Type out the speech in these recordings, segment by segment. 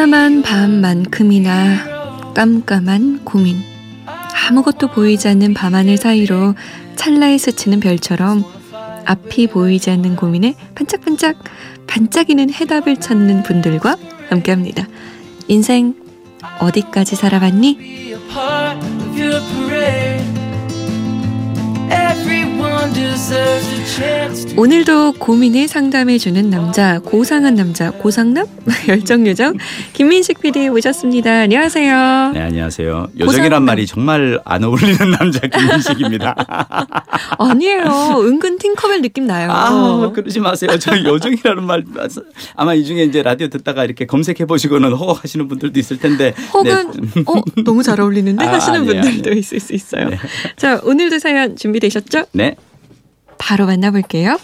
깜깜한 밤만큼이나 깜깜한 고민. 아무것도 보이지 않는 밤하늘 사이로 찰나에 스치는 별처럼 앞이 보이지 않는 고민에 반짝반짝 반짝이는 해답을 찾는 분들과 함께 합니다. 인생 어디까지 살아봤니? 오늘도 고민을 상담해주는 남자, 고상한 남자, 고상남? 열정요정 김민식 PD 모셨습니다. 안녕하세요. 네, 안녕하세요. 요정이란 말이 정말 안 어울리는 남자 김민식입니다. 아니에요. 은근 팅커벨 느낌 나요. 아, 그러지 마세요. 저 요정이라는 말 아마 이 중에 이제 라디오 듣다가 이렇게 검색해 보시고는 허걱하시는 분들도 있을 텐데. 혹은 네. 어, 너무 잘 어울리는데 아, 하시는 아니에요, 분들도 아니에요. 있을 수 있어요. 네. 자, 오늘도 사연 준비되셨죠? 네. 바로 만나볼게요.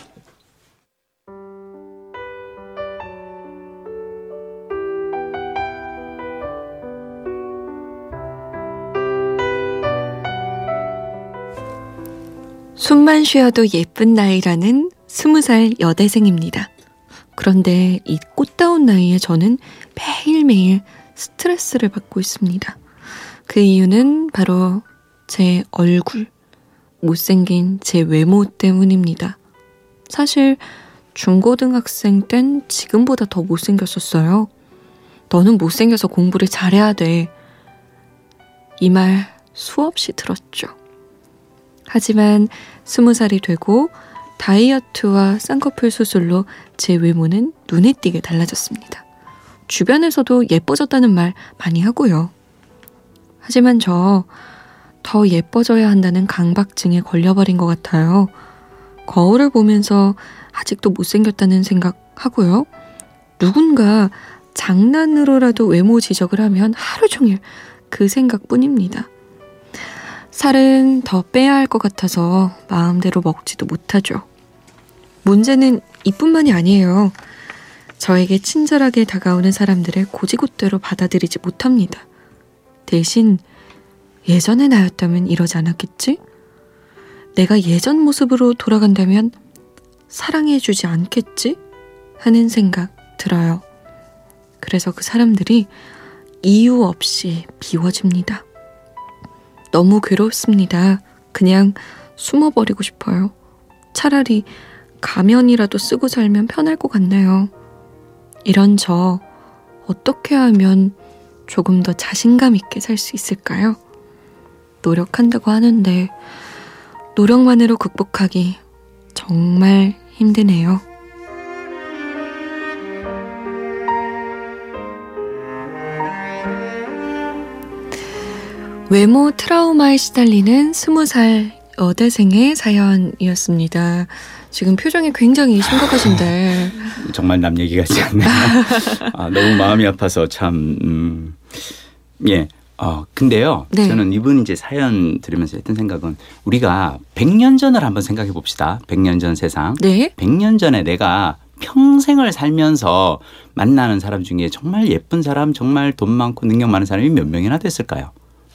숨만 쉬어도 예쁜 나이라는 스무 살 여대생입니다. 그런데 이 꽃다운 나이에 저는 매일매일 스트레스를 받고 있습니다. 그 이유는 바로 제 얼굴, 못생긴 제 외모 때문입니다. 사실 중고등학생 땐 지금보다 더 못생겼었어요. 너는 못생겨서 공부를 잘해야 돼. 이 말 수없이 들었죠. 하지만 스무 살이 되고 다이어트와 쌍꺼풀 수술로 제 외모는 눈에 띄게 달라졌습니다. 주변에서도 예뻐졌다는 말 많이 하고요. 하지만 저 더 예뻐져야 한다는 강박증에 걸려버린 것 같아요. 거울을 보면서 아직도 못생겼다는 생각하고요. 누군가 장난으로라도 외모 지적을 하면 하루 종일 그 생각뿐입니다. 살은 더 빼야 할 것 같아서 마음대로 먹지도 못하죠. 문제는 이뿐만이 아니에요. 저에게 친절하게 다가오는 사람들을 고지곳대로 받아들이지 못합니다. 대신 예전의 나였다면 이러지 않았겠지? 내가 예전 모습으로 돌아간다면 사랑해주지 않겠지? 하는 생각 들어요. 그래서 그 사람들이 이유 없이 비워집니다. 너무 괴롭습니다. 그냥 숨어버리고 싶어요. 차라리 가면이라도 쓰고 살면 편할 것 같네요. 이런 저 어떻게 하면 조금 더 자신감 있게 살 수 있을까요? 노력한다고 하는데 노력만으로 극복하기 정말 힘드네요. 외모 트라우마에 시달리는 스무 살 여대생의 사연이었습니다. 지금 표정이 굉장히 심각하신데. 정말 남 얘기 같지 않네요. 아, 너무 마음이 아파서 참, 음, 예. 어, 근데요. 네. 저는 이분 이제 사연 들으면서 했던 생각은 우리가 100년 전을 한번 생각해 봅시다. 100년 전 세상. 네. 100년 전에 내가 평생을 살면서 만나는 사람 중에 정말 예쁜 사람, 정말 돈 많고 능력 많은 사람이 몇 명이나 됐을까요?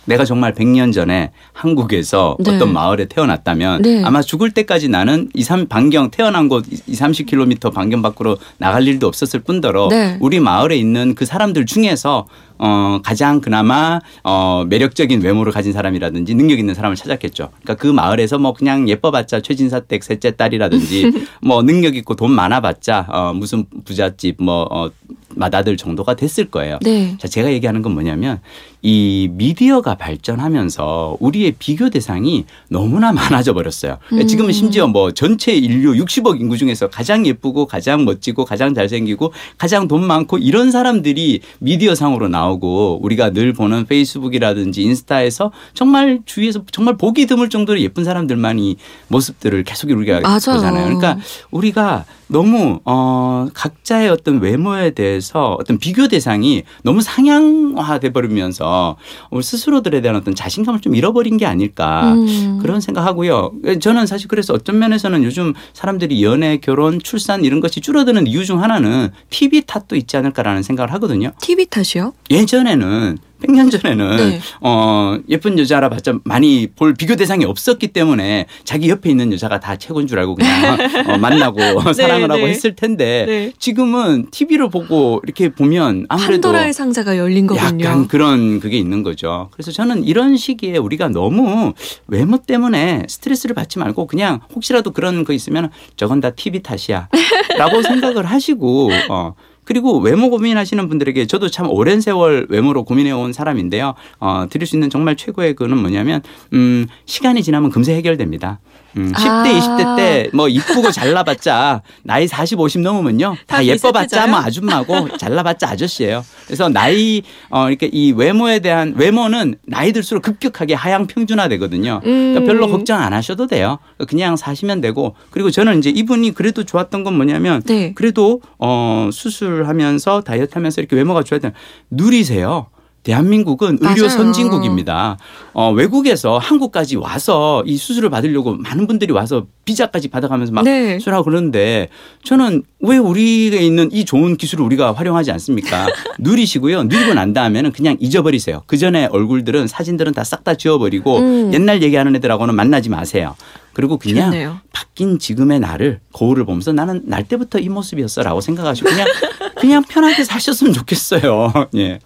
내가 정말 100년 전에 한국에서 네. 어떤 마을에 태어났다면 네. 아마 죽을 때까지 나는 2, 3 반경 태어난 곳 2, 30km 반경 밖으로 나갈 일도 없었을 뿐더러 네. 우리 마을에 있는 그 사람들 중에서 어, 가장 그나마 어, 매력적인 외모를 가진 사람이라든지 능력 있는 사람을 찾았겠죠. 그러니까 그 마을에서 뭐 그냥 예뻐봤자 최진사 댁 셋째 딸이라든지 뭐 능력 있고 돈 많아봤자 어, 무슨 부잣집 뭐 어, 맏아들 정도가 됐을 거예요. 네. 자, 제가 얘기하는 건 뭐냐면 이 미디어가 발전하면서 우리의 비교 대상이 너무나 많아져 버렸어요. 음. 지금은 심지어 뭐 전체 인류 60억 인구 중에서 가장 예쁘고 가장 멋지고 가장 잘생기고 가장 돈 많고 이런 사람들이 미디어 상으로 나오고 우리가 늘 보는 페이스북이라든지 인스타에서 정말 주위에서 정말 보기 드물 정도로 예쁜 사람들만이 모습들을 계속 우리가 맞아요. 보잖아요. 그러니까 우리가 너무 어 각자의 어떤 외모에 대해서 어떤 비교 대상이 너무 상향화돼 버리면 서 스스로들에 대한 어떤 자신감을 좀 잃어버린 게 아닐까 음. 그런 생각하고요. 저는 사실 그래서 어떤 면에서는 요즘 사람들이 연애, 결혼, 출산 이런 것이 줄어드는 이유 중 하나는 TV 탓도 있지 않을까라는 생각을 하거든요. TV 탓이요? 예전에는 100년 전에는 네. 어 예쁜 여자라 봤자 많이 볼 비교 대상이 없었기 때문에 자기 옆에 있는 여자가 다 최고인 줄 알고 그냥 어, 만나고 네, 사랑을 하고 네. 했을 텐데 네. 지금은 TV를 보고 이렇게 보면 아무래도 판도라의 상자가 열린 거군요. 약간 그런 그게 있는 거죠. 그래서 저는 이런 시기에 우리가 너무 외모 때문에 스트레스를 받지 말고 그냥 혹시라도 그런 거 있으면 저건 다 TV 탓이야라고 생각을 하시고 어 그리고 외모 고민하시는 분들에게 저도 참 오랜 세월 외모로 고민해온 사람인데요. 어, 드릴 수 있는 정말 최고의 그는 뭐냐면, 음, 시간이 지나면 금세 해결됩니다. 음, 10대, 아. 20대 때 뭐 이쁘고 잘나봤자 나이 40, 50 넘으면요. 다, 다 예뻐봤자 뭐 아줌마고 잘나봤자 아저씨예요. 그래서 나이 어 이렇게 이 외모에 대한 외모는 나이 들수록 급격하게 하향 평준화 되거든요. 그러니까 음. 별로 걱정 안 하셔도 돼요. 그냥 사시면 되고 그리고 저는 이제 이분이 그래도 좋았던 건 뭐냐면 네. 그래도 어 수술하면서 다이어트 하면서 이렇게 외모가 좋았던 누리세요. 대한민국은 의료 맞아요. 선진국입니다. 어, 외국에서 한국까지 와서 이 수술을 받으려고 많은 분들이 와서 비자까지 받아가면서 막 네. 수술하고 그러는데 저는 왜 우리가 있는 이 좋은 기술을 우리가 활용하지 않습니까? 누리시고요. 누리고 난 다음에는 그냥 잊어버리세요. 그 전에 얼굴들은 사진들은 다 싹다 지워버리고 음. 옛날 얘기하는 애들하고는 만나지 마세요. 그리고 그냥 좋네요. 바뀐 지금의 나를 거울을 보면서 나는 날 때부터 이 모습이었어라고 생각하시고 그냥 그냥 편하게 사셨으면 좋겠어요. 예.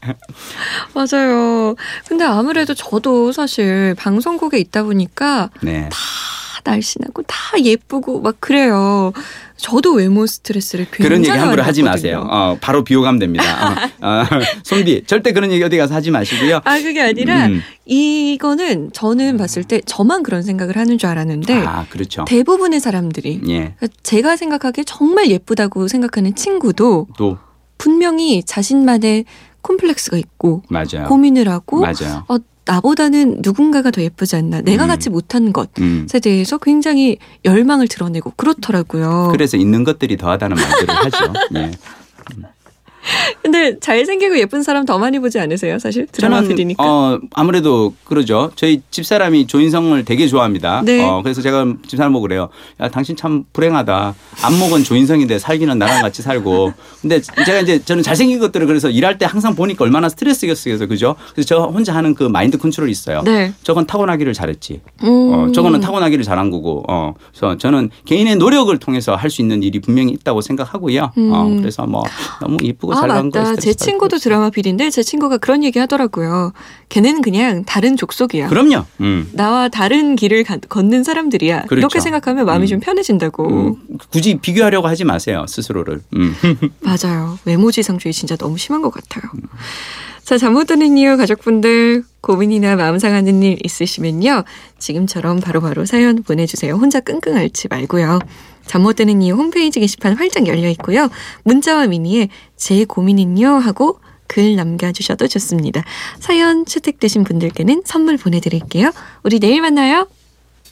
맞아요. 근데 아무래도 저도 사실 방송국에 있다 보니까 네. 다 날씬하고 다 예쁘고 막 그래요. 저도 외모 스트레스를 굉장히 그런 얘기 함부로 하지 마세요. 어, 바로 비호감됩니다. 어, 어, 손비 절대 그런 얘기 어디 가서 하지 마시고요. 아 그게 아니라 음. 이거는 저는 봤을 때 저만 그런 생각을 하는 줄 알았는데 아, 그렇죠. 대부분의 사람들이 예. 그러니까 제가 생각하기에 정말 예쁘다고 생각하는 친구도 또 분명히 자신만의 콤플렉스가 있고 맞아요. 고민을 하고 맞아요. 어, 나보다는 누군가가 더 예쁘지 않나 내가 음. 갖지 못한 것에 음. 대해서 굉장히 열망을 드러내고 그렇더라고요. 그래서 있는 것들이 더하다는 말들을 하죠. 네. 근데 잘생기고 예쁜 사람 더 많이 보지 않으세요? 사실 드라마 필이니까. 어, 아무래도 그러죠. 저희 집사람이 조인성을 되게 좋아합니다. 네. 어, 그래서 제가 집사람 보고 그래요. 야, 당신 참 불행하다. 안목은 조인성인데 살기는 나랑 같이 살고. 근데 제가 이제 저는 잘생긴 것들을 그래서 일할 때 항상 보니까 얼마나 스트레스겠어요. 그죠? 그래서 저 혼자 하는 그 마인드 컨트롤이 있어요. 네. 저건 타고나기를 잘했지. 음. 어, 저거는 타고나기를 잘한 거고. 어, 그래서 저는 개인의 노력을 통해서 할 수 있는 일이 분명히 있다고 생각하고요. 어, 음. 어, 그래서 뭐 너무 예쁘고 아, 잘난 맞다. 제 친구도 드라마 필인데 제 친구가 그런 얘기 하더라고요. 걔는 그냥 다른 족속이야. 그럼요. 음. 나와 다른 길을 가, 걷는 사람들이야. 그렇죠. 이렇게 생각하면 마음이 음. 좀 편해진다고. 음. 굳이 비교하려고 하지 마세요. 스스로를. 음. 맞아요. 외모지상주의 진짜 너무 심한 것 같아요. 자, 잠 못 드는 이유 가족분들 고민이나 마음 상하는 일 있으시면요. 지금처럼 바로바로 바로 사연 보내주세요. 혼자 끙끙 앓지 말고요. 잠 못 드는 이유 홈페이지 게시판 활짝 열려 있고요. 문자와 미니에 제 고민은요 하고 글 남겨주셔도 좋습니다. 사연 채택되신 분들께는 선물 보내드릴게요. 우리 내일 만나요.